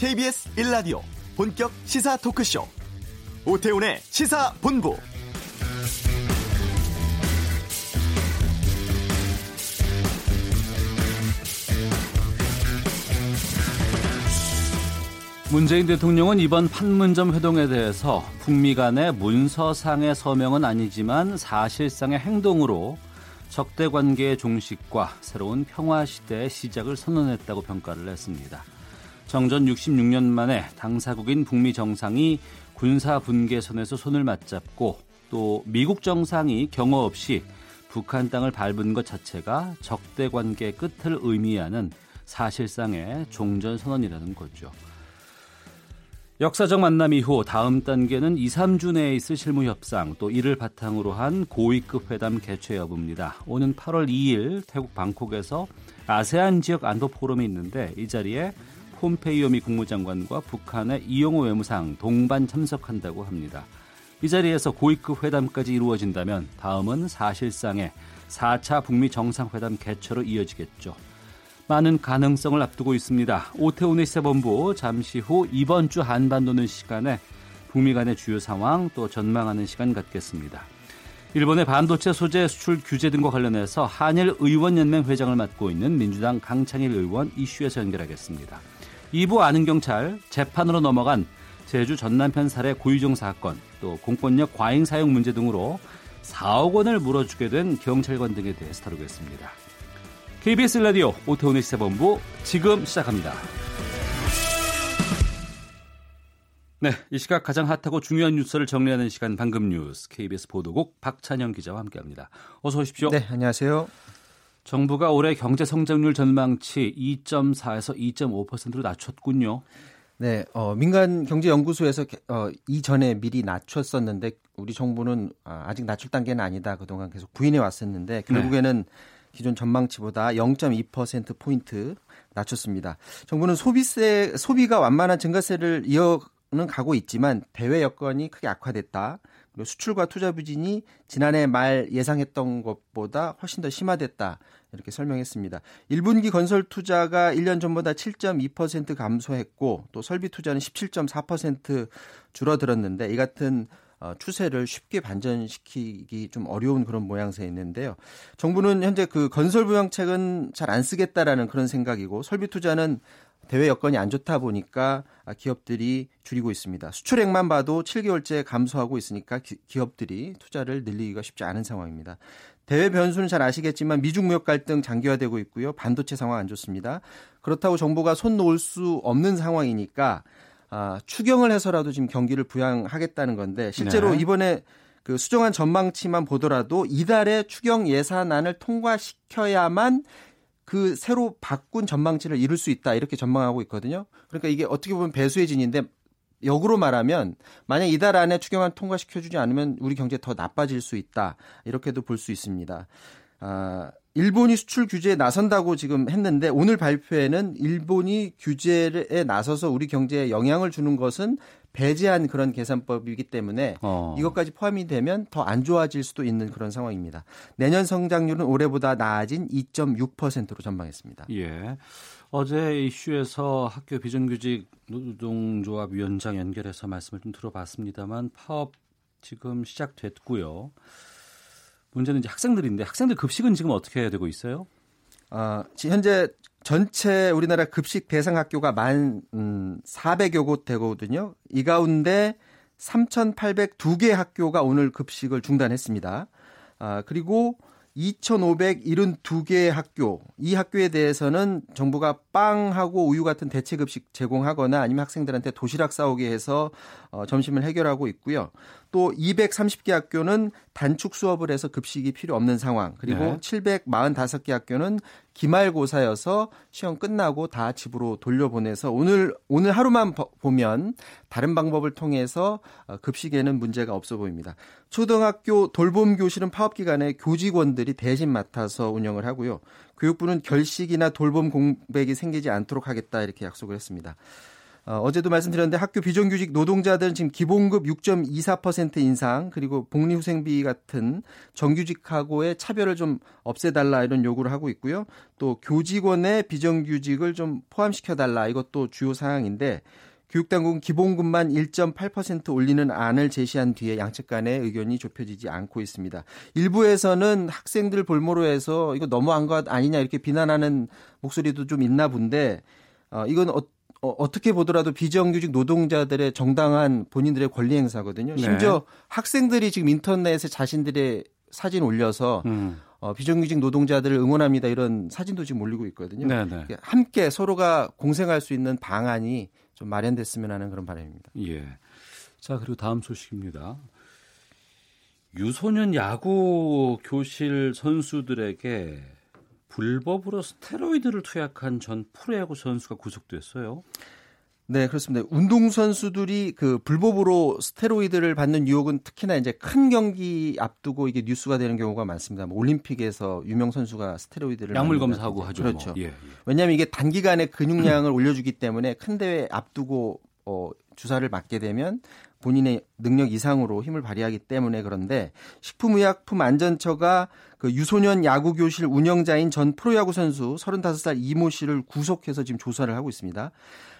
KBS 1라디오 본격 시사 토크쇼 오태훈의 시사본부 문재인 대통령은 이번 판문점 회동에 대해서 북미 간의 문서상의 서명은 아니지만 사실상의 행동으로 적대 관계의 종식과 새로운 평화 시대의 시작을 선언했다고 평가를 했습니다. 정전 66년 만에 당사국인 북미 정상이 군사 분계선에서 손을 맞잡고 또 미국 정상이 경호 없이 북한 땅을 밟은 것 자체가 적대 관계 끝을 의미하는 사실상의 종전 선언이라는 거죠. 역사적 만남 이후 다음 단계는 2, 3주 내에 있을 실무 협상 또 이를 바탕으로 한 고위급 회담 개최 여부입니다. 오는 8월 2일 태국 방콕에서 아세안 지역 안보 포럼이 있는데 이 자리에 폼페이오 미 국무장관과 북한의 이용호 외무상 동반 참석한다고 합니다. 이 자리에서 고위급 회담까지 이루어진다면 다음은 사실상의 4차 북미 정상회담 개최로 이어지겠죠. 많은 가능성을 앞두고 있습니다. 오태훈의 시사본부 잠시 후 이번 주 한반도는 시간에 북미 간의 주요 상황 또 전망하는 시간 갖겠습니다. 일본의 반도체 소재 수출 규제 등과 관련해서 한일 의원연맹 회장을 맡고 있는 민주당 강창일 의원 이슈에서 연결하겠습니다. 2부 아는 경찰 재판으로 넘어간 제주 전남편 살해 고유정 사건 또 공권력 과잉 사용 문제 등으로 4억 원을 물어주게 된 경찰관 등에 대해서 다루겠습니다. KBS 라디오 오태훈의 시사본부 지금 시작합니다. 네, 이 시각 가장 핫하고 중요한 뉴스를 정리하는 시간 방금 뉴스 KBS 보도국 박찬영 기자와 함께합니다. 어서 오십시오. 네, 안녕하세요. 정부가 올해 경제 성장률 전망치 2.4에서 2.5%로 낮췄군요. 네, 어, 민간 경제 연구소에서 어, 이전에 미리 낮췄었는데 우리 정부는 아, 아직 낮출 단계는 아니다. 그동안 계속 부인해 왔었는데 결국에는 네. 기존 전망치보다 0.2% 포인트 낮췄습니다. 정부는 소비세 소비가 완만한 증가세를 이어는 가고 있지만 대외 여건이 크게 악화됐다. 그리고 수출과 투자 부진이 지난해 말 예상했던 것보다 훨씬 더 심화됐다. 이렇게 설명했습니다. 1분기 건설 투자가 1년 전보다 7.2% 감소했고 또 설비 투자는 17.4% 줄어들었는데 이 같은 어, 추세를 쉽게 반전시키기 좀 어려운 그런 모양새 있는데요. 정부는 현재 그 건설 부양책은 잘 안 쓰겠다라는 그런 생각이고 설비 투자는 대외 여건이 안 좋다 보니까 기업들이 줄이고 있습니다. 수출액만 봐도 7개월째 감소하고 있으니까 기업들이 투자를 늘리기가 쉽지 않은 상황입니다. 대외 변수는 잘 아시겠지만 미중 무역 갈등 장기화되고 있고요. 반도체 상황 안 좋습니다. 그렇다고 정부가 손 놓을 수 없는 상황이니까 아, 추경을 해서라도 지금 경기를 부양하겠다는 건데 실제로 네. 이번에 그 수정한 전망치만 보더라도 이달에 추경 예산안을 통과시켜야만 그 새로 바꾼 전망치를 이룰 수 있다 이렇게 전망하고 있거든요. 그러니까 이게 어떻게 보면 배수의 진인데 역으로 말하면 만약 이달 안에 추경안 통과시켜주지 않으면 우리 경제 더 나빠질 수 있다 이렇게도 볼 수 있습니다. 아, 일본이 수출 규제에 나선다고 지금 했는데 오늘 발표에는 일본이 규제에 나서서 우리 경제에 영향을 주는 것은 배제한 그런 계산법이기 때문에 어. 이것까지 포함이 되면 더 안 좋아질 수도 있는 그런 상황입니다. 내년 성장률은 올해보다 나아진 2.6%로 전망했습니다. 예. 어제 이슈에서 학교 비정규직 노동조합 위원장 연결해서 말씀을 좀 들어봤습니다만 파업 지금 시작됐고요. 문제는 이제 학생들인데 학생들 급식은 지금 어떻게 되고 있어요? 어, 현재 전체 우리나라 급식 대상 학교가 만 음, 400여 곳 되거든요. 이 가운데 3,802개 학교가 오늘 급식을 중단했습니다. 아, 그리고 2,572개 학교, 이 학교에 대해서는 정부가 빵하고 우유 같은 대체 급식 제공하거나 아니면 학생들한테 도시락 싸오게 해서 어, 점심을 해결하고 있고요. 또 230개 학교는 단축 수업을 해서 급식이 필요 없는 상황. 그리고 네. 745개 학교는 기말고사여서 시험 끝나고 다 집으로 돌려보내서 오늘 오늘 하루만 보면 다른 방법을 통해서 어, 급식에는 문제가 없어 보입니다. 초등학교 돌봄 교실은 파업 기간에 교직원들이 대신 맡아서 운영을 하고요. 교육부는 결식이나 돌봄 공백이 생기지 않도록 하겠다 이렇게 약속을 했습니다. 어, 제도 말씀드렸는데 학교 비정규직 노동자들은 지금 기본급 6.24% 인상 그리고 복리후생비 같은 정규직하고의 차별을 좀 없애달라 이런 요구를 하고 있고요. 또 교직원의 비정규직을 좀 포함시켜달라 이것도 주요 사항인데 교육당국은 기본급만 1.8% 올리는 안을 제시한 뒤에 양측 간의 의견이 좁혀지지 않고 있습니다. 일부에서는 학생들 볼모로 해서 이거 너무한 것 아니냐 이렇게 비난하는 목소리도 좀 있나 본데 어, 이건 어, 어, 떻게 보더라도 비정규직 노동자들의 정당한 본인들의 권리 행사거든요. 네. 심지어 학생들이 지금 인터넷에 자신들의 사진 올려서 음. 어, 비정규직 노동자들을 응원합니다 이런 사진도 지금 올리고 있거든요. 네네. 네. 함께 서로가 공생할 수 있는 방안이 좀 마련됐으면 하는 그런 바람입니다. 예. 자 그리고 다음 소식입니다. 유소년 야구 교실 선수들에게 불법으로 스테로이드를 투약한 전 프로야구 선수가 구속됐어요. 네, 그렇습니다. 운동선수들이 그 불법으로 스테로이드를 받는 유혹은 특히나 이제 큰 경기 앞두고 이게 뉴스가 되는 경우가 많습니다. 뭐 올림픽에서 유명 선수가 스테로이드를 약물 검사하고 하죠. 그렇죠. 뭐. 예, 예. 왜냐하면 이게 단기간에 근육량을 올려주기 때문에 큰 대회 앞두고 어, 주사를 맞게 되면 본인의 능력 이상으로 힘을 발휘하기 때문에 그런데 식품의약품안전처가 그 유소년 야구 교실 운영자인 전 프로야구 선수 35살 이모 씨를 구속해서 지금 조사를 하고 있습니다.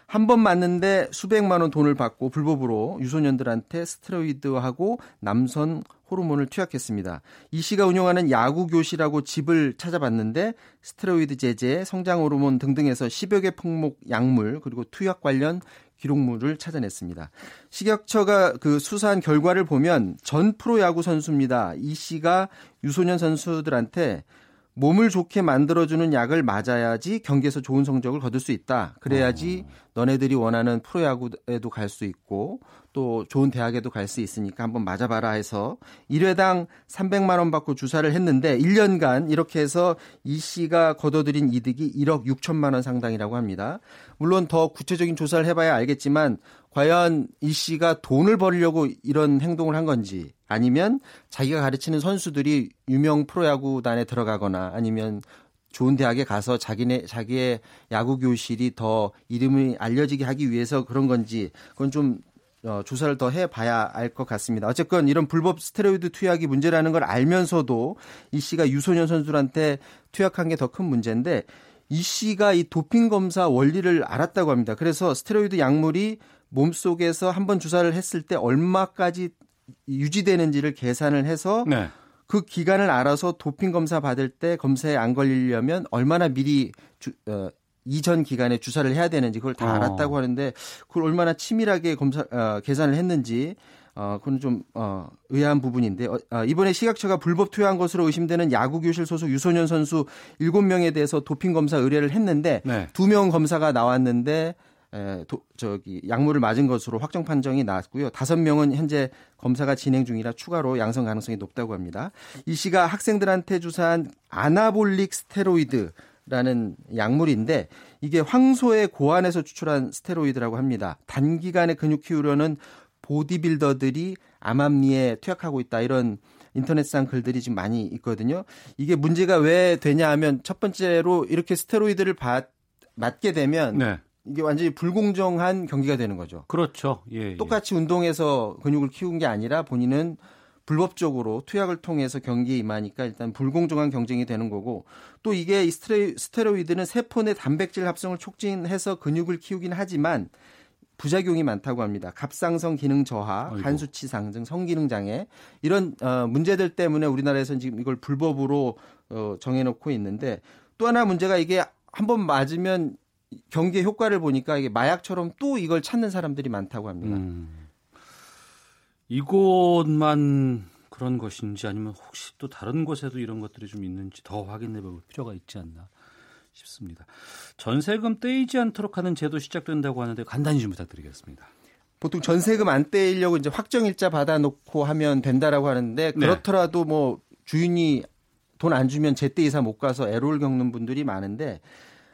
한 번 맞는데 수백만 원 돈을 받고 불법으로 유소년들한테 스테로이드하고 남선 호르몬을 투약했습니다. 이 씨가 운영하는 야구 교실하고 집을 찾아봤는데 스테로이드 제제, 성장 호르몬 등등에서 10여 개 품목 약물 그리고 투약 관련 기록물을 찾아냈습니다. 식약처가 그 수사한 결과를 보면 전 프로야구 선수입니다. 이 씨가 유소년 선수들한테 몸을 좋게 만들어주는 약을 맞아야지 경기에서 좋은 성적을 거둘 수 있다. 그래야지 어. 너네들이 원하는 프로야구에도 갈 수 있고 또 좋은 대학에도 갈 수 있으니까 한번 맞아봐라 해서 1회당 300만 원 받고 주사를 했는데 1년간 이렇게 해서 이 씨가 거둬들인 이득이 1억 6천만 원 상당이라고 합니다. 물론 더 구체적인 조사를 해봐야 알겠지만 과연 이 씨가 돈을 벌려고 이런 행동을 한 건지 아니면 자기가 가르치는 선수들이 유명 프로야구단에 들어가거나 아니면 좋은 대학에 가서 자기네 자기의 야구 교실이 더 이름이 알려지게 하기 위해서 그런 건지 그건 좀 어, 조사를 더 해봐야 알 것 같습니다. 어쨌건 이런 불법 스테로이드 투약이 문제라는 걸 알면서도 이 씨가 유소년 선수한테 투약한 게 더 큰 문제인데 이 씨가 이 도핑 검사 원리를 알았다고 합니다. 그래서 스테로이드 약물이 몸 속에서 한번 주사를 했을 때 얼마까지 유지되는지를 계산을 해서 네. 그 기간을 알아서 도핑 검사 받을 때 검사에 안 걸리려면 얼마나 미리 주, 어, 이전 기간에 주사를 해야 되는지 그걸 다 어. 알았다고 하는데 그걸 얼마나 치밀하게 검사 어, 계산을 했는지 어, 그건 좀, 어, 의아한 부분인데, 어, 어, 이번에 시각처가 불법 투여한 것으로 의심되는 야구 교실 소속 유소년 선수 7명에 대해서 도핑 검사 의뢰를 했는데, 네. 2명 검사가 나왔는데, 에, 도, 저기 약물을 맞은 것으로 확정 판정이 나왔고요. 다섯 명은 현재 검사가 진행 중이라 추가로 양성 가능성이 높다고 합니다. 이 씨가 학생들한테 주사한 아나볼릭 스테로이드 라는 약물인데 이게 황소의 고안에서 추출한 스테로이드라고 합니다. 단기간에 근육 키우려는 보디빌더들이 암암리에 투약하고 있다 이런 인터넷상 글들이 지금 많이 있거든요. 이게 문제가 왜 되냐 하면 첫 번째로 이렇게 스테로이드를 받, 맞게 되면 네. 이게 완전히 불공정한 경기가 되는 거죠. 그렇죠. 예, 예. 똑같이 예. 운동해서 근육을 키운 게 아니라 본인은 불법적으로 투약을 통해서 경기에 임하니까 일단 불공정한 경쟁이 되는 거고 또 이게 스테로, 스테로이드는 세포 내 단백질 합성을 촉진해서 근육을 키우긴 하지만 부작용이 많다고 합니다. 갑상선 기능 저하. 간 수치 상승, 성기능 장애 이런 어, 문제들 때문에 우리나라에서는 지금 이걸 불법으로 어, 정해놓고 있는데 또 하나 문제가 이게 한번 맞으면 경기의 효과를 보니까 이게 마약처럼 또 이걸 찾는 사람들이 많다고 합니다. 음. 이곳만 그런 것인지 아니면 혹시 또 다른 곳에도 이런 것들이 좀 있는지 더 확인해 볼 필요가 있지 않나 싶습니다. 전세금 떼이지 않도록 하는 제도 시작된다고 하는데 간단히 좀 부탁드리겠습니다. 보통 전세금 안 떼이려고 이제 확정일자 받아놓고 하면 된다라고 하는데 네. 그렇더라도 네. 뭐 주인이 돈 안 주면 제때 이사 못 가서 애로를 겪는 분들이 많은데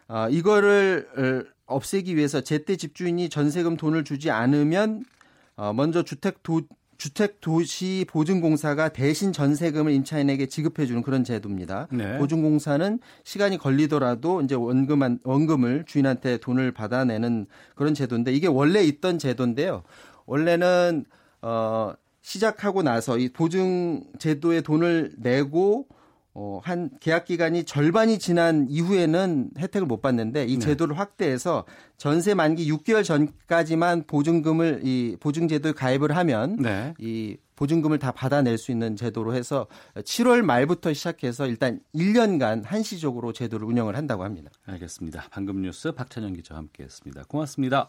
어, 이거를 없애기 위해서 제때 집주인이 전세금 돈을 주지 않으면 어, 먼저 주택 도, 주택 도시 보증공사가 대신 전세금을 임차인에게 지급해 주는 그런 제도입니다. 네. 보증공사는 시간이 걸리더라도 이제 원금 원금을 주인한테 돈을 받아내는 그런 제도인데 이게 원래 있던 제도인데요. 원래는 어 시작하고 나서 이 보증 제도에 돈을 내고 어, 한 계약 기간이 절반이 지난 이후에는 혜택을 못 받는데 이 네. 제도를 네. 확대해서 전세 만기 6개월 전까지만 보증금을 이 보증 제도에 가입을 하면 네. 이 보증금을 다 받아낼 수 있는 제도로 해서 7월 말부터 시작해서 일단 1년간 한시적으로 제도를 운영을 한다고 합니다. 알겠습니다. 방금 뉴스 박찬영 기자와 함께했습니다. 고맙습니다.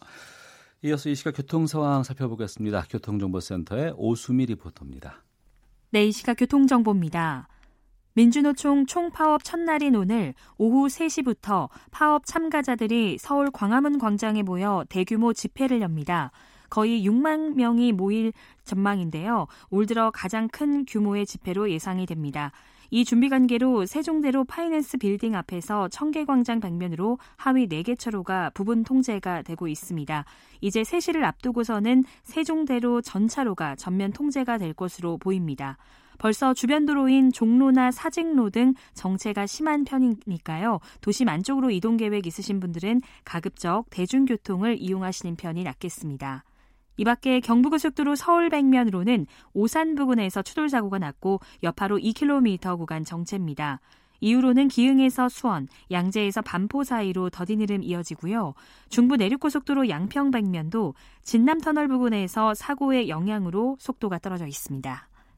이어서 이 시각 교통 상황 살펴보겠습니다. 교통정보센터의 오수미 리포터입니다. 네, 이 시각 교통정보입니다. 민주노총 총파업 첫날인 오늘 오후 3시부터 파업 참가자들이 서울 광화문 광장에 모여 대규모 집회를 엽니다. 거의 6만 명이 모일 전망인데요. 올 들어 가장 큰 규모의 집회로 예상이 됩니다. 이 준비 관계로 세종대로 파이낸스 빌딩 앞에서 청계광장 방면으로 하위 4개 차로가 부분 통제가 되고 있습니다. 이제 3시를 앞두고서는 세종대로 전 차로가 전면 통제가 될 것으로 보입니다. 벌써 주변 도로인 종로나 사직로 등 정체가 심한 편이니까요. 도심 안쪽으로 이동 계획 있으신 분들은 가급적 대중교통을 이용하시는 편이 낫겠습니다. 이 밖에 경부고속도로 서울 백면으로는 오산 부근에서 추돌 사고가 났고 여파로 2km 구간 정체입니다. 이후로는 기흥에서 수원, 양재에서 반포 사이로 더딘 흐름 이어지고요. 중부 내륙고속도로 양평 백면도 진남터널 부근에서 사고의 영향으로 속도가 떨어져 있습니다.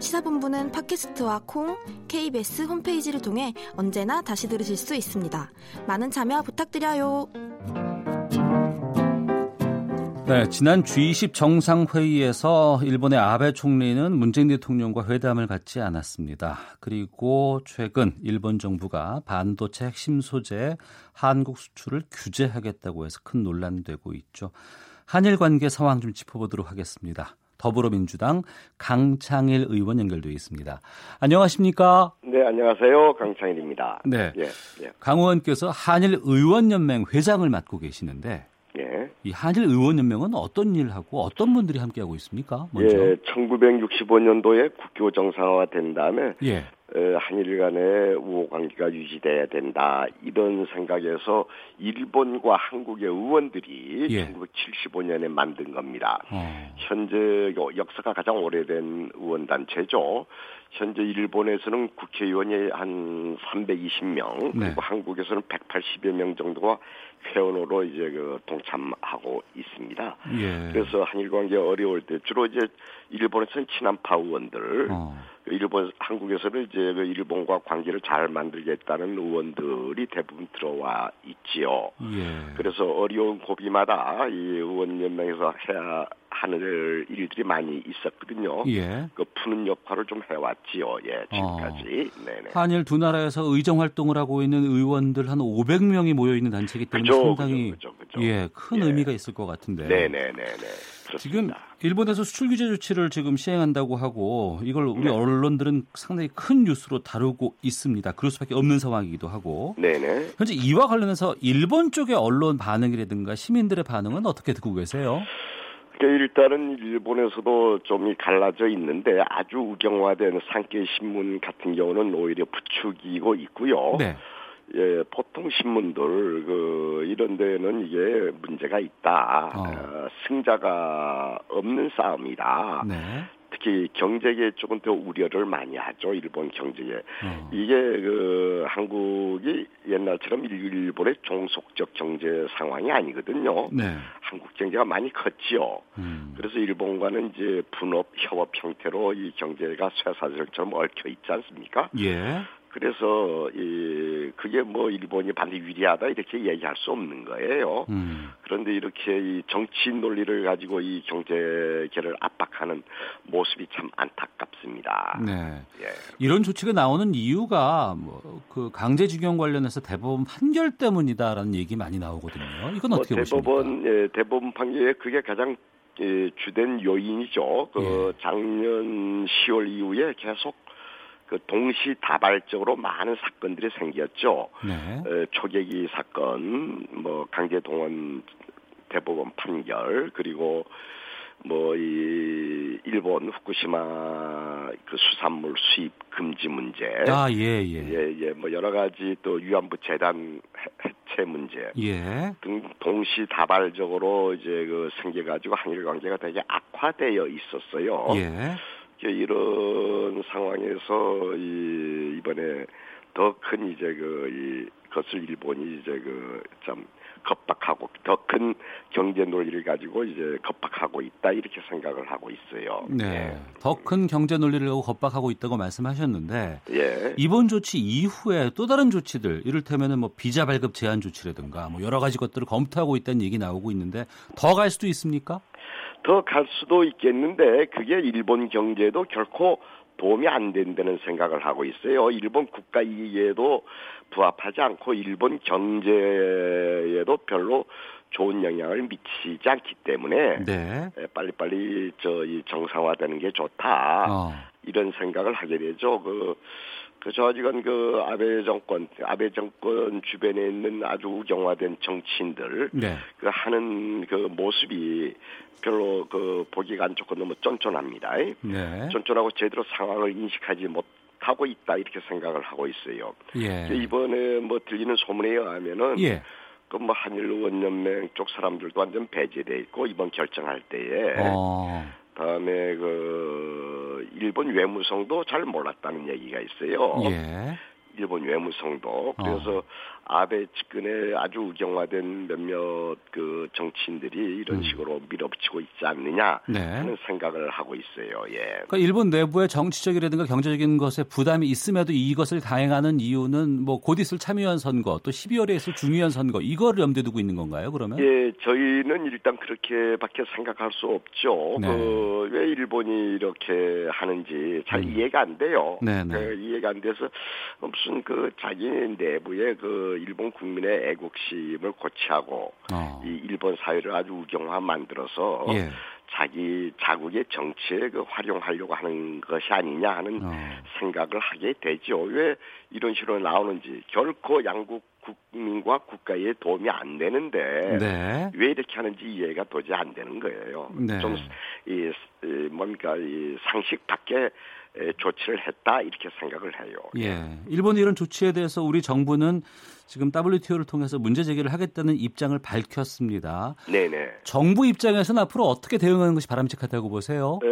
시사본부는 팟캐스트와 콩, KBS 홈페이지를 통해 언제나 다시 들으실 수 있습니다. 많은 참여 부탁드려요. 네, 지난 G20 정상회의에서 일본의 아베 총리는 문재인 대통령과 회담을 갖지 않았습니다. 그리고 최근 일본 정부가 반도체 핵심 소재 한국 수출을 규제하겠다고 해서 큰 논란되고 있죠. 한일 관계 상황 좀 짚어보도록 하겠습니다. 더불어민주당 강창일 의원 연결되어 있습니다. 안녕하십니까? 네, 안녕하세요. 강창일입니다. 네. 예, 예. 강 의원께서 한일 의원연맹 회장을 맡고 계시는데 예. 이 한일 의원연맹은 어떤 일을 하고 어떤 분들이 함께하고 있습니까? 먼저. 예, 1965년도에 국교 정상화가 된 다음에 예. 한일 간의 우호 관계가 유지돼야 된다 이런 생각에서 일본과 한국의 의원들이 예. 1975년에 만든 겁니다. 어. 현재 역사가 가장 오래된 의원 단체죠. 현재 일본에서는 국회의원이 한 320명, 네. 그리고 한국에서는 180여 명 정도가 회원으로 이제 그 동참하고 있습니다. 예. 그래서 한일 관계 어려울 때 주로 이제 일본에서는 친한파 의원들, 어. 일본 한국에서는 이제 그 일본과 관계를 잘 만들겠다는 의원들이 대부분 들어와 있지요. 예. 그래서 어려운 고비마다 이 의원 연맹에서 해야 하는 일들이 많이 있었거든요. 예. 그 푸는 역할을 좀 해왔지요. 예, 지금까지. 어. 네네. 한일 두 나라에서 의정 활동을 하고 있는 의원들 한 500명이 모여 있는 단체이기 때문에 그죠, 상당히 그죠, 그죠, 예, 큰 예. 의미가 있을 것 같은데. 네네네네. 지금 일본에서 수출 규제 조치를 지금 시행한다고 하고 이걸 우리 네. 언론들은 상당히 큰 뉴스로 다루고 있습니다. 그럴 수밖에 없는 상황이기도 하고. 네네. 현재 이와 관련해서 일본 쪽의 언론 반응이라든가 시민들의 반응은 어떻게 듣고 계세요? 그러니까 일단은 일본에서도 좀 갈라져 있는데 아주 우경화된 상계 신문 같은 경우는 오히려 부추기고 있고요. 네. 예, 보통 신문들 그 이런 데는 이게 문제가 있다. 어. 어, 승자가 없는 싸움이다. 네. 특히 경제계 쪽은 더 우려를 많이 하죠. 일본 경제계. 어. 이게 그 한국이 옛날처럼 일본의 종속적 경제 상황이 아니거든요. 네. 한국 경제가 많이 컸지요. 음. 그래서 일본과는 이제 분업 협업 형태로 이 경제가 쇠사슬처럼 얽혀 있지 않습니까? 예. 그래서 이 그게 뭐 일본이 반드시 유리하다 이렇게 얘기할 수 없는 거예요. 음. 그런데 이렇게 이 정치 논리를 가지고 이 경제계를 압박하는 모습이 참 안타깝습니다. 네. 예. 이런 조치가 나오는 이유가 뭐 그 강제징용 관련해서 대법원 판결 때문이다라는 얘기 많이 나오거든요. 이건 어떻게 뭐 대법원 예, 대법원 판결에 그게 가장 예, 주된 요인이죠. 그 예. 작년 10월 이후에 계속 그 동시다발적으로 많은 사건들이 생겼죠. 네. 에, 초계기 사건, 뭐 강제 동원 대법원 판결 그리고 뭐 이 일본 후쿠시마 그 수산물 수입 금지 문제 아예 예. 예, 예. 뭐 여러 가지 또 위안부 재단 해체 문제 예. 등 동시다발적으로 이제 그 생겨 가지고 한일 관계가 되게 악화되어 있었어요. 예. 이런 상황에서 이 이번에 더 큰 이제 그 이 것을 일본이 이제 그 참 겁박하고 더 큰 경제 논리를 가지고 이제 겁박하고 있다 이렇게 생각을 하고 있어요. 네. 네. 더큰 경제 논리를 가지고 겁박하고 있다고 말씀하셨는데 예. 이번 조치 이후에 또 다른 조치들 이를테면은 뭐 비자 발급 제한 조치라든가 뭐 여러 가지 것들을 검토하고 있다는 얘기 나오고 있는데 더 갈 수도 있습니까? 더 갈 수도 있겠는데 그게 일본 경제도 결코 도움이 안 된다는 생각을 하고 있어요. 일본 국가 이익에도 부합하지 않고 일본 경제에도 별로 좋은 영향을 미치지 않기 때문에 네. 빨리빨리 저 이 정상화되는 게 좋다 어. 이런 생각을 하게 되죠. 그 그저 아직은 그 아베 정권, 아베 정권 주변에 있는 아주 우경화된 정치인들 네. 그 하는 그 모습이 별로 그 보기가 안 좋고 너무 쫀쫀합니다. 네. 쫀쫀하고 제대로 상황을 인식하지 못 하고 있다 이렇게 생각을 하고 있어요. 예. 이번에 뭐 들리는 소문에 의하면은 예. 그뭐 한일 원연맹 쪽 사람들도 완전 배제돼 있고 이번 결정할 때에 어. 다음에 그 일본 외무성도 잘 몰랐다는 얘기가 있어요. 예. 일본 외무성도 그래서 어. 아베 측근에 아주 우경화된 몇몇 그 정치인들이 이런 음. 식으로 밀어붙이고 있지 않느냐 네. 하는 생각을 하고 있어요. 예. 그러니까 일본 내부의 정치적이라든가 경제적인 것에 부담이 있음에도 이것을 다행하는 이유는 뭐 곧 있을 참의원 선거 또 12월에 있을 중의원 선거 이거를 염두에 두고 있는 건가요? 그러면? 예, 저희는 일단 그렇게밖에 생각할 수 없죠. 네. 그왜 일본이 이렇게 하는지 잘 음. 이해가 안 돼요. 네, 네. 그 이해가 안 돼서 무슨 그 자기 내부의 그 일본 국민의 애국심을 고취하고 어. 이 일본 사회를 아주 우경화 만들어서 예. 자기 자국의 정치에 그 활용하려고 하는 것이 아니냐 하는 어. 생각을 하게 되죠. 왜 이런 식으로 나오는지 결코 양국 국민과 국가에 도움이 안 되는데 네. 왜 이렇게 하는지 이해가 도저히 안 되는 거예요. 네. 좀이 이, 뭡니까 이 상식 밖에 조치를 했다 이렇게 생각을 해요. 예. 일본의 이런 조치에 대해서 우리 정부는 지금 WTO를 통해서 문제 제기를 하겠다는 입장을 밝혔습니다. 네네. 정부 입장에서는 앞으로 어떻게 대응하는 것이 바람직하다고 보세요? 에,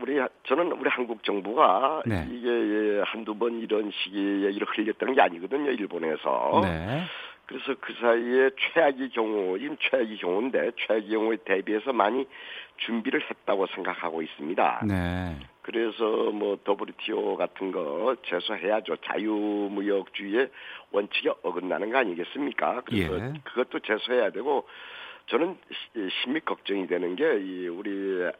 우리 저는 우리 한국 정부가 네. 이게 예, 한두 번 이런 식의 얘기를 흘렸다는 게 아니거든요. 일본에서. 네. 그래서 그 사이에 최악의 경우인 최악의 경우인데 최악의 경우에 대비해서 많이 준비를 했다고 생각하고 있습니다. 네. 그래서 뭐 WTO 같은 거 제소해야죠. 자유무역주의의 원칙에 어긋나는 거 아니겠습니까? 그래서 예. 그것도 제소해야 되고 저는 심히 걱정이 되는 게 이 우리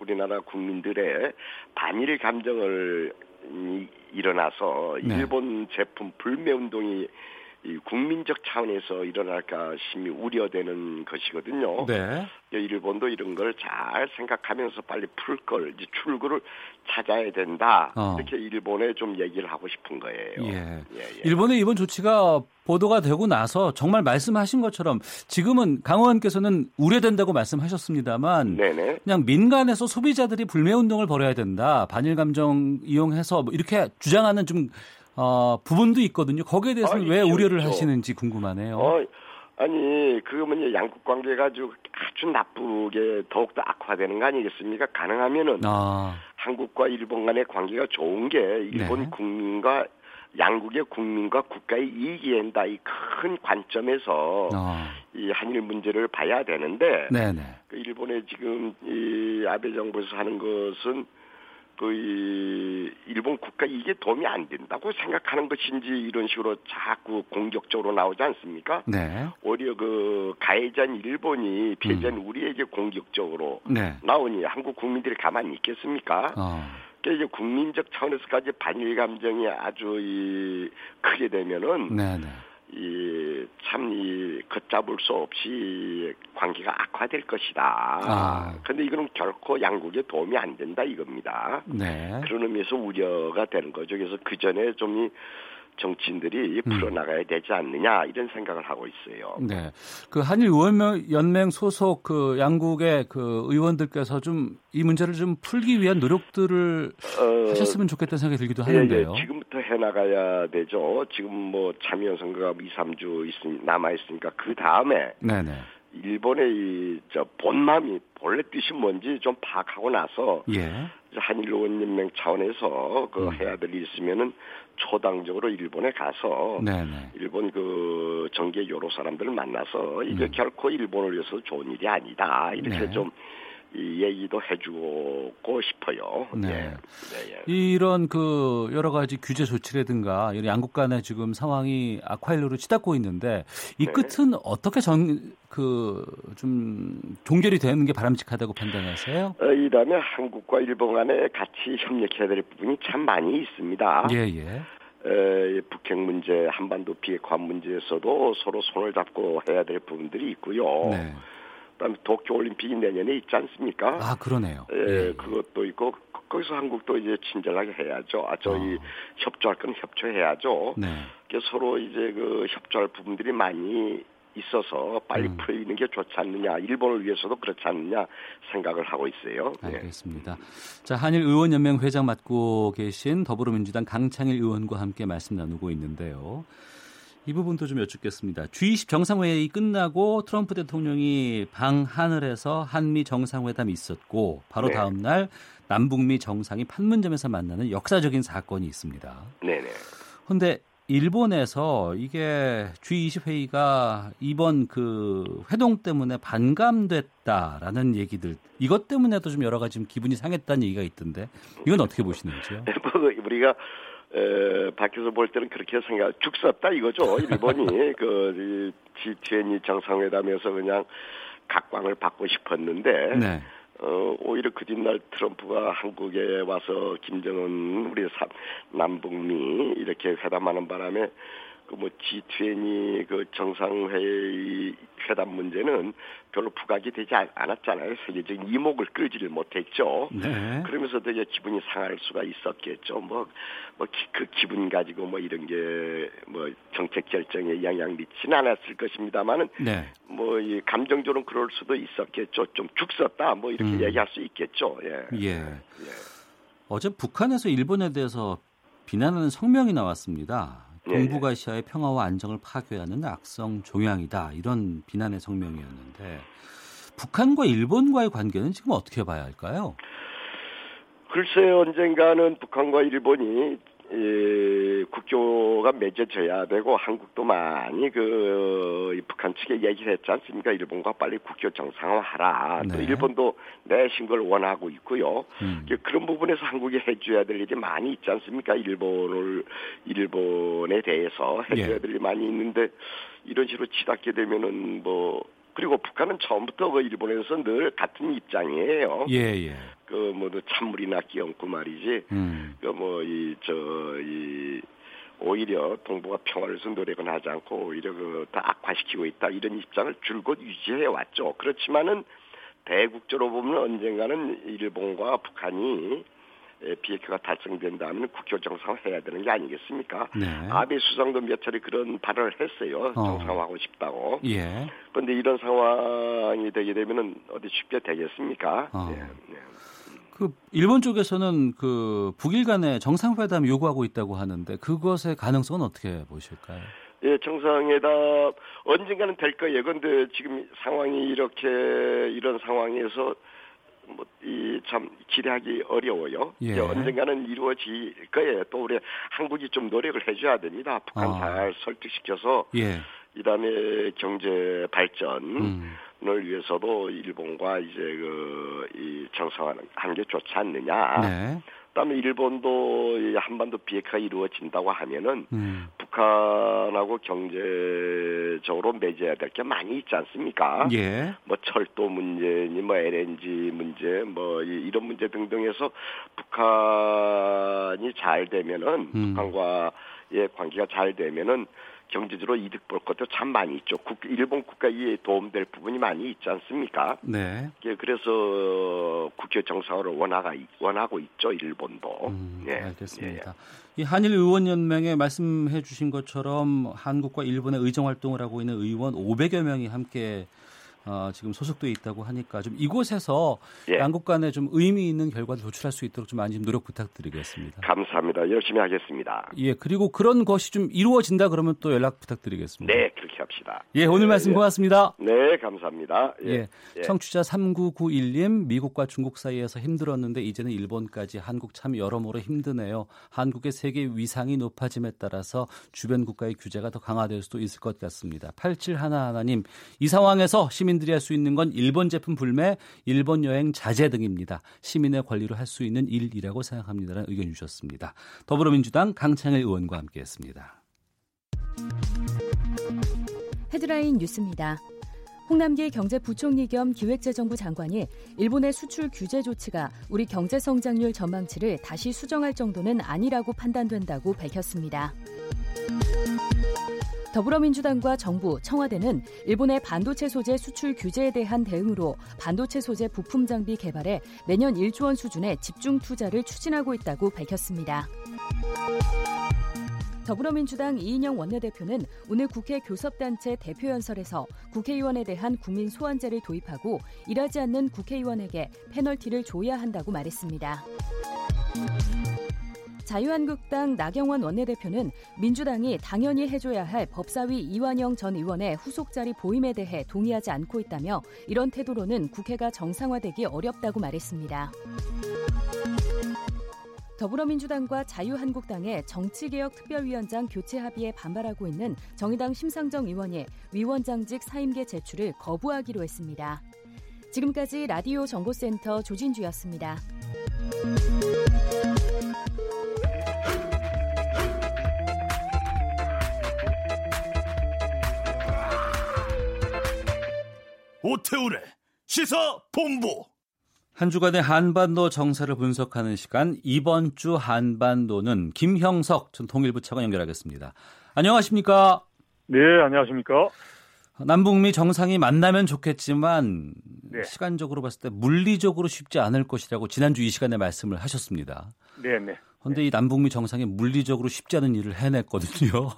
우리나라 국민들의 반일 감정을 일어나서 네. 일본 제품 불매 운동이 이 국민적 차원에서 일어날까 심히 우려되는 것이거든요. 네. 일본도 이런 걸 잘 생각하면서 빨리 풀 걸 이제 출구를 찾아야 된다. 어. 이렇게 일본에 좀 얘기를 하고 싶은 거예요. 예. 예, 예. 일본의 이번 조치가 보도가 되고 나서 정말 말씀하신 것처럼 지금은 강 의원께서는 우려된다고 말씀하셨습니다만 네네. 그냥 민간에서 소비자들이 불매 운동을 벌여야 된다. 반일 감정 이용해서 뭐 이렇게 주장하는 좀 어, 부분도 있거든요. 거기에 대해서는 아, 왜 있죠, 우려를 있죠. 하시는지 궁금하네요. 어, 아니 그러면 이제 양국 관계가 아주 아주 나쁘게 더욱더 악화되는 거 아니겠습니까? 가능하면은 아. 한국과 일본 간의 관계가 좋은 게 일본 네. 국민과 양국의 국민과 국가의 이익이 된다 이 큰 관점에서 아. 이 한일 문제를 봐야 되는데 네네. 그 일본의 지금 이 아베 정부에서 하는 것은 그 일본 국가 이게 도움이 안 된다고 생각하는 것인지 이런 식으로 자꾸 공격적으로 나오지 않습니까? 네. 오히려 그 가해자인 일본이 피해자인 음. 우리에게 공격적으로 네. 나오니 한국 국민들이 가만히 있겠습니까? 어. 그러니까 이제 국민적 차원에서까지 반일 감정이 아주 이 크게 되면은 네네. 네. 이참이 걷잡을 수 없이 관계가 악화될 것이다. 아. 근데 이거는 결코 양국에 도움이 안 된다 이겁니다. 네. 그런 의미에서 우려가 되는 거죠. 그래서 그 전에 좀 정치인들이 음. 풀어나가야 되지 않느냐 이런 생각을 하고 있어요. 네. 그 한일 의원연맹 소속 그 양국의 그 의원들께서 좀 이 문제를 좀 풀기 위한 노력들을 어, 하셨으면 좋겠다는 생각이 들기도 예, 하는데요. 예, 지금부터 해나가야 되죠. 지금 뭐 참여 선거가 2, 3주 있으, 남아 있으니까 그 다음에 네네. 일본의 이 저 본맘이 본래 뜻이 뭔지 좀 파악하고 나서 예. 한일 의원연맹 차원에서 그 음. 해야 될 일이 있으면은 초당적으로 일본에 가서 네네. 일본 그 정계 여러 사람들을 만나서 이게 음. 결코 일본을 위해서 좋은 일이 아니다 이렇게 네. 좀 이 얘기도 해주고 싶어요. 네. 네. 네. 이런 그 여러 가지 규제 조치라든가 양국 간의 지금 상황이 악화일로로 치닫고 있는데 이 네. 끝은 어떻게 전 그 좀 종결이 되는 게 바람직하다고 판단하세요? 어, 이 다음에 한국과 일본 간에 같이 협력해야 될 부분이 참 많이 있습니다. 예 예. 에, 북핵 문제, 한반도 비핵화 문제에서도 서로 손을 잡고 해야 될 부분들이 있고요. 네. 그다음에 도쿄 올림픽이 내년에 있지 않습니까? 아 그러네요. 예, 예. 그것도 있고 거기서 한국도 이제 친절하게 해야죠. 아 저희 어. 협조할 건 협조해야죠. 네. 서로 이제 그 협조할 부분들이 많이 있어서 빨리 음. 풀리는 게 좋지 않느냐 일본을 위해서도 그렇지 않느냐 생각을 하고 있어요. 네. 알겠습니다. 네. 자 한일 의원 연맹 회장 맡고 계신 더불어민주당 강창일 의원과 함께 말씀 나누고 있는데요. 이 부분도 좀 여쭙겠습니다. G20 정상회의 끝나고 트럼프 대통령이 방하늘에서 한미 정상회담이 있었고 바로 네. 다음 날 남북미 정상이 판문점에서 만나는 역사적인 사건이 있습니다. 네네. 그런데 일본에서 이게 G20 회의가 이번 그 회동 때문에 반감됐다라는 얘기들 이것 때문에도 좀 여러 가지 기분이 상했다는 얘기가 있던데 이건 어떻게 보시는지요? 뭐 우리가 에, 밖에서 볼 때는 그렇게 생각, 죽었다 이거죠. 일본이 그 G20 정상회담에서 그냥 각광을 받고 싶었는데, 네. 어, 오히려 그 뒷날 트럼프가 한국에 와서 김정은 우리 남북미 이렇게 회담하는 바람에 그뭐 G20 그 정상회의 회담 문제는 별로 부각이 되지 않았잖아요. 세계적인 이목을 끌지를 못했죠. 네. 그러면서 되게 기분이 상할 수가 있었겠죠. 뭐, 뭐, 그 기분 가지고 뭐 이런 게 뭐 정책 결정에 영향 미치는 않았을 것입니다만은 네. 뭐이 감정적으로 그럴 수도 있었겠죠. 좀 죽었다 뭐 이렇게 음. 얘기할 수 있겠죠. 예. 예. 예. 어제 북한에서 일본에 대해서 비난하는 성명이 나왔습니다. 예, 예. 동북아시아의 평화와 안정을 파괴하는 악성 종양이다 이런 비난의 성명이었는데 북한과 일본과의 관계는 지금 어떻게 봐야 할까요? 글쎄요 언젠가는 북한과 일본이 이 국교가 맺어져야 되고 한국도 많이 그 북한 측에 얘기를 했지 않습니까? 일본과 빨리 국교 정상화하라. 네. 또 일본도 내신 걸 원하고 있고요. 음. 그런 부분에서 한국이 해줘야 될 일이 많이 있지 않습니까? 일본을 일본에 대해서 해줘야 예. 될 일이 많이 있는데 이런 식으로 치닫게 되면은 뭐 그리고 북한은 처음부터 그 일본에서 늘 같은 입장이에요. 예, 예. 그, 뭐, 찬물이나 끼얹고 말이지. 음. 그, 뭐, 이, 저, 이, 오히려 동북아 평화를 위해서 노력은 하지 않고 오히려 그 다 악화시키고 있다 이런 입장을 줄곧 유지해 왔죠. 그렇지만은 대국적으로 보면 언젠가는 일본과 북한이 비핵화가 달성된다면 국교 정상화 해야 되는 게 아니겠습니까? 네. 아베 수상도 몇 차례 그런 발언을 했어요. 어. 정상화하고 싶다고. 예. 그런데 이런 상황이 되게 되면은 어디 쉽게 되겠습니까? 어. 예. 예. 그 일본 쪽에서는 그 북일 간의 정상회담 요구하고 있다고 하는데 그것의 가능성은 어떻게 보실까요? 예, 정상회담 언젠가는 될 거예요. 그런데 지금 상황이 이렇게 이런 상황에서 뭐이참 기대하기 어려워요. 예. 언젠가는 이루어질 거예요. 또 우리 한국이 좀 노력을 해줘야 됩니다. 북한 아. 잘 설득시켜서 예. 이다음에 경제 발전을 음. 위해서도 일본과 이제 그이 정상화하는 게 좋지 않느냐. 네. 그다음에 일본도 한반도 비핵화가 이루어진다고 하면은 음. 북한하고 경제적으로 맺어야 될 게 많이 있지 않습니까? 예. 뭐 철도 문제니 뭐 LNG 문제 뭐 이런 문제 등등해서 북한이 잘 되면은 음. 북한과의 관계가 잘 되면은 경제적으로 이득 볼 것도 참 많이 있죠. 국, 일본 국가에 도움될 부분이 많이 있지 않습니까? 네. 예, 그래서 국교 정상화를 원하가, 원하고 있죠, 일본도. 음, 예. 알겠습니다. 예. 이 한일 의원 연맹에 말씀해 주신 것처럼 한국과 일본의 의정 활동을 하고 있는 의원 500여 명이 함께 어, 지금 소속돼 있다고 하니까 좀 이곳에서 예. 양국 간에 좀 의미 있는 결과를 도출할 수 있도록 좀 많이 좀 노력 부탁드리겠습니다. 감사합니다. 열심히 하겠습니다. 예, 그리고 그런 것이 좀 이루어진다 그러면 또 연락 부탁드리겠습니다. 네, 그렇게 합시다. 예, 오늘 네, 말씀 고맙습니다. 네, 감사합니다. 예. 예. 예. 청취자 3991님, 미국과 중국 사이에서 힘들었는데 이제는 일본까지 한국 참 여러모로 힘드네요. 한국의 세계 위상이 높아짐에 따라서 주변 국가의 규제가 더 강화될 수도 있을 것 같습니다. 8711님, 이 상황에서 시민 시민들이 할 수 있는 건 일본 제품 불매, 일본 여행 자제 등입니다. 시민의 권리로 할 수 있는 일이라고 생각합니다라는 의견 주셨습니다. 더불어민주당 강창일 의원과 함께했습니다. 헤드라인 뉴스입니다. 홍남기 경제부총리 겸 기획재정부 장관이 일본의 수출 규제 조치가 우리 경제 성장률 전망치를 다시 수정할 정도는 아니라고 판단된다고 밝혔습니다. 더불어민주당과 정부, 청와대는 일본의 반도체 소재 수출 규제에 대한 대응으로 반도체 소재 부품 장비 개발에 매년 1조 원 수준의 집중 투자를 추진하고 있다고 밝혔습니다. 더불어민주당 이인영 원내대표는 오늘 국회 교섭단체 대표연설에서 국회의원에 대한 국민 소환제를 도입하고 일하지 않는 국회의원에게 페널티를 줘야 한다고 말했습니다. 자유한국당 나경원 원내대표는 민주당이 당연히 해줘야 할 법사위 이완영 전 의원의 후속 자리 보임에 대해 동의하지 않고 있다며 이런 태도로는 국회가 정상화되기 어렵다고 말했습니다. 더불어민주당과 자유한국당의 정치개혁 특별위원장 교체 합의에 반발하고 있는 정의당 심상정 의원이 위원장직 사임계 제출을 거부하기로 했습니다. 지금까지 라디오 정보센터 조진주였습니다. 오태우래 시사 본부. 한 주간의 한반도 정세를 분석하는 시간 이번 주 한반도는 김형석 전 통일부 차관 연결하겠습니다. 안녕하십니까? 네, 안녕하십니까? 남북미 정상이 만나면 좋겠지만 네. 시간적으로 봤을 때 물리적으로 쉽지 않을 것이라고 지난주 이 시간에 말씀을 하셨습니다. 네, 네. 그런데 이 남북미 정상이 물리적으로 쉽지 않은 일을 해냈거든요.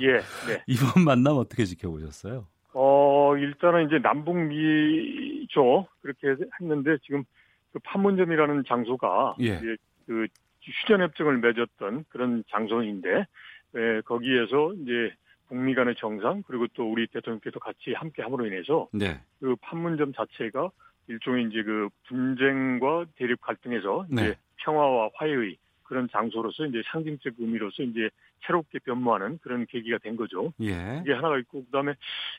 예, 네. 이번 만남 어떻게 지켜보셨어요? 어, 일단은 이제 남북미 죠. 그렇게 했는데 지금 그 판문점이라는 장소가 예. 그 휴전 협정을 맺었던 그런 장소인데 예, 거기에서 이제 북미 간의 정상 그리고 또 우리 대통령께서 같이 함께 함으로 인해서 네. 그 판문점 자체가 일종의 이제 그 분쟁과 대립 갈등에서 네. 이제 평화와 화해의 그런 장소로서 이제 상징적 의미로서 이제 새롭게 변모하는 그런 계기가 된 거죠. 예. 이게 하나가 있고 그다음에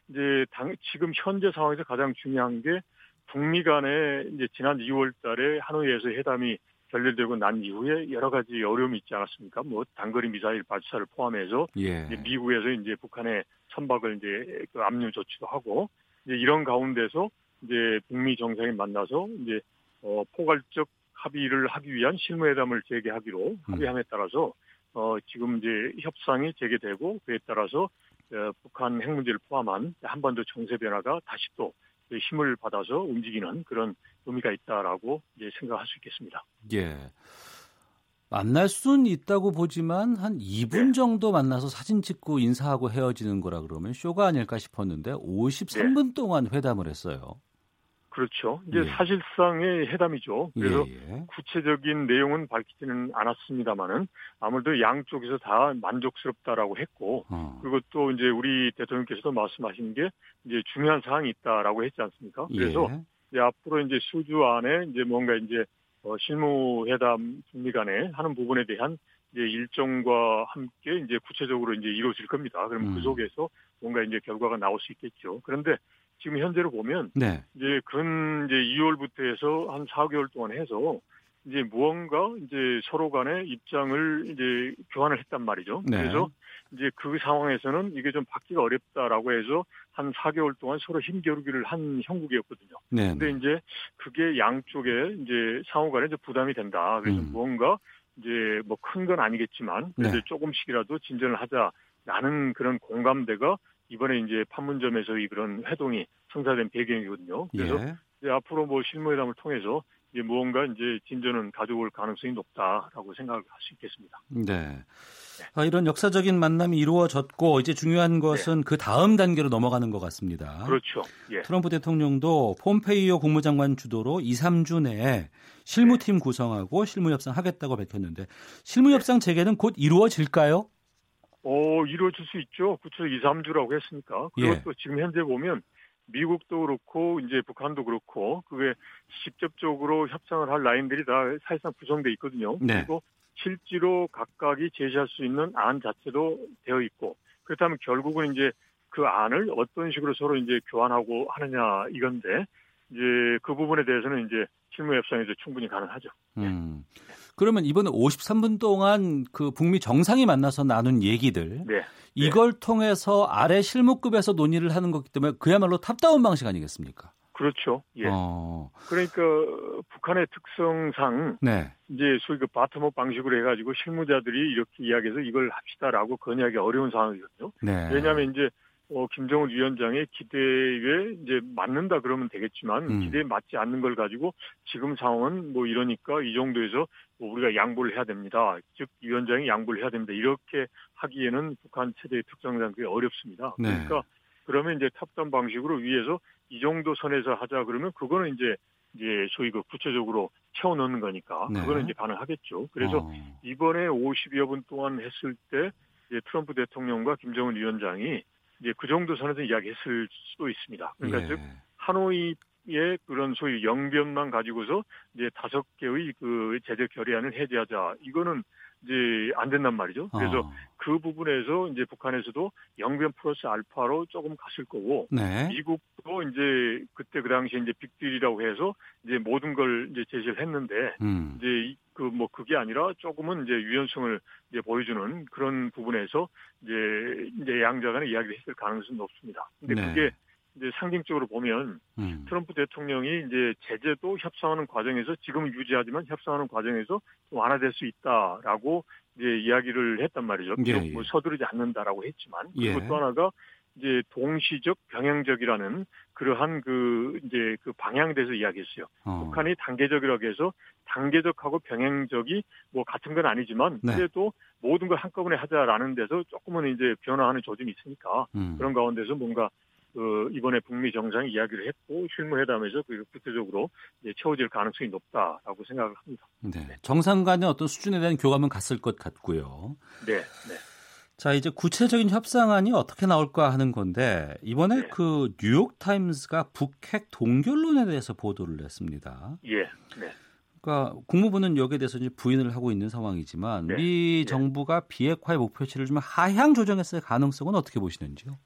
이제 당, 지금 현재 상황에서 가장 중요한 게 북미 간에 이제 지난 2월 달에 하노이에서 회담이 결렬되고 난 이후에 여러 가지 어려움이 있지 않았습니까? 뭐 단거리 미사일 발사를 포함해서 예. 이제 미국에서 이제 북한의 선박을 이제 그 압류 조치도 하고 이제 이런 가운데서 이제 북미 정상이 만나서 이제 어 포괄적 합의를 하기 위한 실무회담을 재개하기로 음. 합의함에 따라서 어, 지금 이제 협상이 재개되고 그에 따라서 어, 북한 핵 문제를 포함한 한반도 정세 변화가 다시 또 힘을 받아서 움직이는 그런 의미가 있다라고 이제 생각할 수 있겠습니다. 예. 만날 수는 있다고 보지만 한 2분 네. 정도 만나서 사진 찍고 인사하고 헤어지는 거라 그러면 쇼가 아닐까 싶었는데 53분 네. 동안 회담을 했어요. 그렇죠. 이제 예. 사실상의 회담이죠. 그래서 예, 예. 구체적인 내용은 밝히지는 않았습니다만은 아무래도 양쪽에서 다 만족스럽다라고 했고 어. 그리고 또 이제 우리 대통령께서도 말씀하신 게 이제 중요한 사항이 있다라고 했지 않습니까? 그래서 예. 이제 앞으로 이제 수주 안에 이제 뭔가 이제 어, 실무회담 중미 간에 하는 부분에 대한 이제 일정과 함께 이제 구체적으로 이제 이루어질 겁니다. 그럼 그 음. 그 속에서 뭔가 이제 결과가 나올 수 있겠죠. 그런데 지금 현재로 보면 네. 이제 근 이제 2월부터 해서 한 4개월 동안 해서 이제 무언가 이제 서로 간의 입장을 이제 교환을 했단 말이죠. 네. 그래서 이제 그 상황에서는 이게 좀 받기가 어렵다라고 해서 한 4개월 동안 서로 힘겨루기를 한 형국이었거든요. 네. 근데 이제 그게 양쪽에 이제 상호 간에 이제 부담이 된다. 그래서 음. 무언가 이제 뭐 큰 건 아니겠지만 네. 이제 조금씩이라도 진전을 하자라는 그런 공감대가 이번에 이제 판문점에서의 그런 회동이 성사된 배경이거든요. 그래서 예. 이제 앞으로 뭐 실무회담을 통해서 이제 무언가 이제 진전은 가져올 가능성이 높다라고 생각할 수 있겠습니다. 네. 네. 아, 이런 역사적인 만남이 이루어졌고 이제 중요한 것은 네. 그 다음 단계로 넘어가는 것 같습니다. 그렇죠. 예. 트럼프 대통령도 폼페이오 국무장관 주도로 2, 3주 내에 실무팀 네. 구성하고 실무 협상 하겠다고 밝혔는데 실무 협상 재개는 곧 이루어질까요? 어, 이루어질 수 있죠. 구체적 2, 3주라고 했으니까. 그리고 예. 또 지금 현재 보면 미국도 그렇고 이제 북한도 그렇고 그게 직접적으로 협상을 할 라인들이 다 사실상 구성돼 있거든요. 네. 그리고 실제로 각각이 제시할 수 있는 안 자체도 되어 있고 그렇다면 결국은 이제 그 안을 어떤 식으로 서로 이제 교환하고 하느냐 이건데 이제 그 부분에 대해서는 이제 실무 협상에서 충분히 가능하죠. 음. 그러면 이번에 53분 동안 그 북미 정상이 만나서 나눈 얘기들 네. 이걸 네. 통해서 아래 실무급에서 논의를 하는 거기 때문에 그야말로 top-down 방식 아니겠습니까? 그렇죠. 예. 어. 그러니까 북한의 특성상 네. 이제 소위 그 bottom-up 방식으로 해가지고 실무자들이 이렇게 이야기해서 이걸 합시다라고 건의하기 어려운 상황이거든요. 네. 왜냐하면 이제 어, 김정은 위원장의 기대에 이제 맞는다 그러면 되겠지만 음. 기대에 맞지 않는 걸 가지고 지금 상황은 뭐 이러니까 이 정도에서 뭐 우리가 양보를 해야 됩니다. 즉 위원장이 양보를 해야 됩니다. 이렇게 하기에는 북한 체제의 특성상 그게 어렵습니다. 네. 그러니까 그러면 이제 탑단 방식으로 위에서 이 정도 선에서 하자 그러면 그거는 이제 이제 소위 그 구체적으로 채워 넣는 거니까 네. 그거는 이제 가능하겠죠. 그래서 어. 이번에 50여 분 동안 했을 때 이제 트럼프 대통령과 김정은 위원장이 이제 그 정도 선에서 이야기했을 수도 있습니다. 그러니까 예. 즉 하노이의 그런 소위 영변만 가지고서 이제 다섯 개의 그 제재 결의안을 해제하자 이거는 이제 안 된단 말이죠. 그래서 어. 그 부분에서 이제 북한에서도 영변 플러스 알파로 조금 갔을 거고 네. 미국도 이제 그때 그 당시에 이제 빅딜이라고 해서 이제 모든 걸 이제 제시를 했는데 음. 이제 그 뭐 그게 아니라 조금은 이제 유연성을 이제 보여주는 그런 부분에서 이제 이제 양자 간의 이야기를 했을 가능성이 높습니다. 근데 네. 그게 이제 상징적으로 보면 음. 트럼프 대통령이 이제 제재도 협상하는 과정에서 지금 유지하지만 협상하는 과정에서 완화될 수 있다라고 이제 이야기를 했단 말이죠. 예, 예. 뭐 서두르지 않는다라고 했지만 예. 그리고 또 하나가 이제 동시적 병행적이라는 그러한 그 이제 그 방향에 대해서 이야기했어요. 어. 북한이 단계적이라고 해서 단계적하고 병행적이 뭐 같은 건 아니지만 네. 그래도 모든 걸 한꺼번에 하자라는 데서 조금은 이제 변화하는 조짐이 있으니까 음. 그런 가운데서 뭔가 그 이번에 북미 정상 이야기를 했고 실무회담에서 그 구체적으로 이제 채워질 가능성이 높다라고 생각을 합니다. 네. 네. 정상 간의 어떤 수준에 대한 교감은 갔을 것 같고요. 네. 네. 자 이제 구체적인 협상안이 어떻게 나올까 하는 건데 이번에 네. 그 뉴욕 타임스가 북핵 동결론에 대해서 보도를 했습니다. 예. 네. 그러니까 국무부는 여기에 대해서 이제 부인을 하고 있는 상황이지만 네. 미 네. 정부가 비핵화의 목표치를 좀 하향 조정했을 가능성은 어떻게 보시는지요?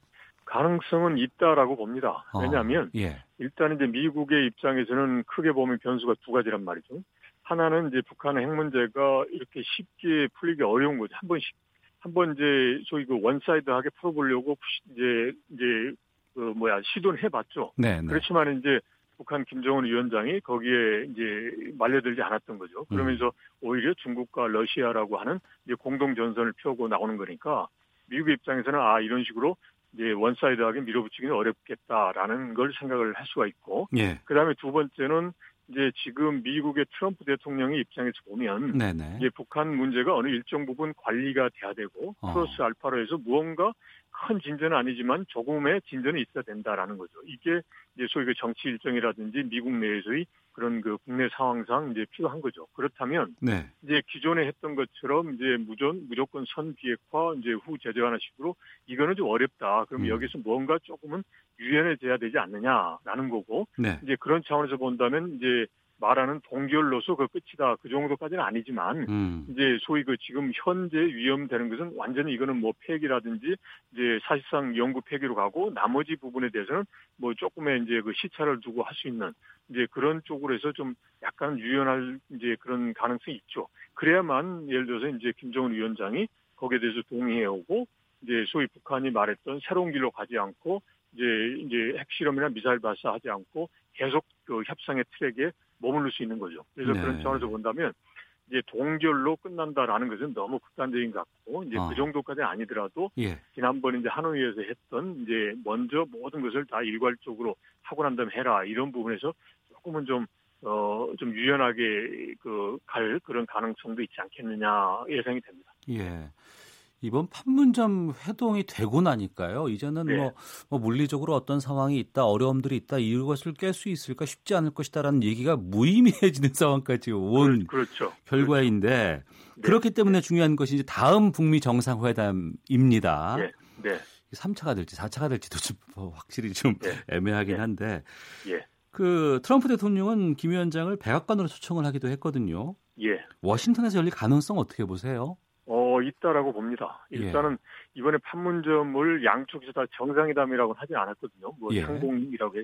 가능성은 있다라고 봅니다. 어, 왜냐하면 어, 예. 일단 이제 미국의 입장에서는 크게 보면 변수가 두 가지란 말이죠. 하나는 이제 북한의 핵 문제가 이렇게 쉽게 풀리기 어려운 거죠. 한 번씩 한번 이제 소위 그 one-side하게 풀어보려고 이제 이제 그 뭐야 시도는 해봤죠. 네, 네. 그렇지만 이제 북한 김정은 위원장이 거기에 이제 말려들지 않았던 거죠. 그러면서 음. 오히려 중국과 러시아라고 하는 이제 공동 전선을 펴고 나오는 거니까 미국 입장에서는 아 이런 식으로 이제 one-side하게 밀어붙이기는 어렵겠다라는 걸 생각을 할 수가 있고, 예. 그 다음에 두 번째는 이제 지금 미국의 트럼프 대통령의 입장에서 보면 네네. 이제 북한 문제가 어느 일정 부분 관리가 돼야 되고 어. 플러스 알파로 해서 무언가 큰 진전은 아니지만 조금의 진전이 있어야 된다라는 거죠. 이게 이제 소위 그 정치 일정이라든지 미국 내에서의 그런 그 국내 상황상 이제 필요한 거죠. 그렇다면 네. 이제 기존에 했던 것처럼 이제 무전 무조건 선 비핵화 이제 후 제재 하나 식으로 이거는 좀 어렵다. 그럼 음. 여기서 뭔가 조금은 유연해져야 되지 않느냐라는 거고 네. 이제 그런 차원에서 본다면 이제 말하는 동결로서 그 끝이다 그 정도까지는 아니지만 음. 이제 소위 그 지금 현재 위험되는 것은 완전히 이거는 뭐 폐기라든지 이제 사실상 연구 폐기로 가고 나머지 부분에 대해서는 뭐 조금의 이제 그 시차를 두고 할 수 있는 이제 그런 쪽으로 해서 좀 약간 유연할 이제 그런 가능성이 있죠. 그래야만 예를 들어서 이제 김정은 위원장이 거기에 대해서 동의해 오고 이제 소위 북한이 말했던 새로운 길로 가지 않고 이제 이제 핵실험이나 미사일 발사하지 않고 계속 그 협상의 트랙에 머무를 수 있는 거죠. 그래서 네. 그런 차원에서 본다면 이제 동결로 끝난다라는 것은 너무 극단적인 것 같고 이제 어. 그 정도까지는 아니더라도 예. 지난번 이제 하노이에서 했던 이제 먼저 모든 것을 다 일괄적으로 하고 난 다음에 해라 이런 부분에서 조금은 좀 어, 좀 유연하게 그 갈 그런 가능성도 있지 않겠느냐 예상이 됩니다. 예. 이번 판문점 회동이 되고 나니까요. 이제는 네. 뭐, 뭐, 물리적으로 어떤 상황이 있다, 어려움들이 있다, 이것을 깰 수 있을까 쉽지 않을 것이다라는 얘기가 무의미해지는 상황까지 온 그렇죠. 결과인데 그렇죠. 그렇기 때문에 중요한 것이 이제 다음 북미 정상회담입니다. 네. 네. 3차가 될지 4차가 될지도 좀뭐 확실히 좀 네. 애매하긴 네. 한데 예. 그 트럼프 대통령은 김 위원장을 백악관으로 초청을 하기도 했거든요. 예. 워싱턴에서 열릴 가능성 어떻게 보세요? 어, 있다라고 봅니다. 예. 일단은 예. 이번에 판문점을 양쪽에서 다 정상회담이라고 하지 않았거든요. 뭐 예. 상공이라고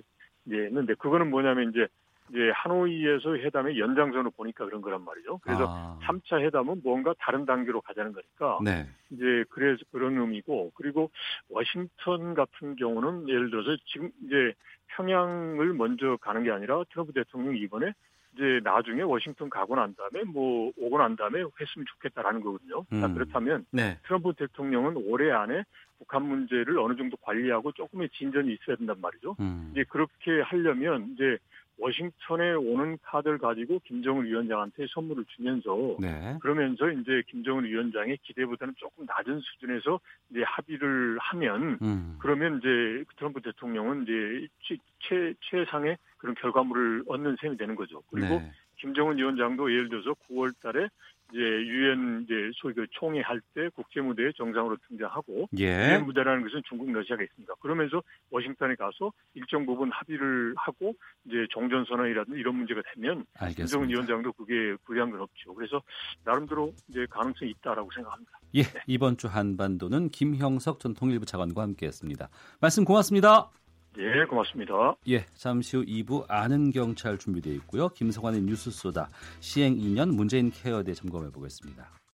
했는데 그거는 뭐냐면 이제 이제 하노이에서 회담의 연장선을 보니까 그런 거란 말이죠. 그래서 아. 3차 회담은 뭔가 다른 단계로 가자는 거니까 네. 이제 그래서 그런 의미고 그리고 워싱턴 같은 경우는 예를 들어서 지금 이제 평양을 먼저 가는 게 아니라 트럼프 대통령이 이번에 이제 나중에 워싱턴 가고 난 다음에 뭐 오고 난 다음에 했으면 좋겠다라는 거거든요. 음. 그렇다면 네. 트럼프 대통령은 올해 안에 북한 문제를 어느 정도 관리하고 조금의 진전이 있어야 된단 말이죠. 음. 이제 그렇게 하려면 이제 워싱턴에 오는 카드를 가지고 김정은 위원장한테 선물을 주면서 네. 그러면서 이제 김정은 위원장의 기대보다는 조금 낮은 수준에서 이제 합의를 하면 음. 그러면 이제 트럼프 대통령은 이제 최, 최상의 그런 결과물을 얻는 셈이 되는 거죠. 그리고 네. 김정은 위원장도 예를 들어서 9월 달에 이제 유엔 이제 소위 그 총회 할 때 국제 무대에 정상으로 등장하고 예. 유엔 무대라는 것은 중국 러시아가 있습니다. 그러면서 워싱턴에 가서 일정 부분 합의를 하고 이제 종전 선언이라든지 이런 문제가 되면 김정은 위원장도 그게 불리한 건 없죠. 그래서 나름대로 이제 가능성이 있다라고 생각합니다. 예, 네. 이번 주 한반도는 김형석 전 통일부 차관과 함께했습니다. 말씀 고맙습니다. 예, 고맙습니다. 예, 잠시 후 2부 아는 경찰 준비되어 있고요. 김성환의 뉴스 소다 시행 2년 문재인 케어대 점검해 보겠습니다.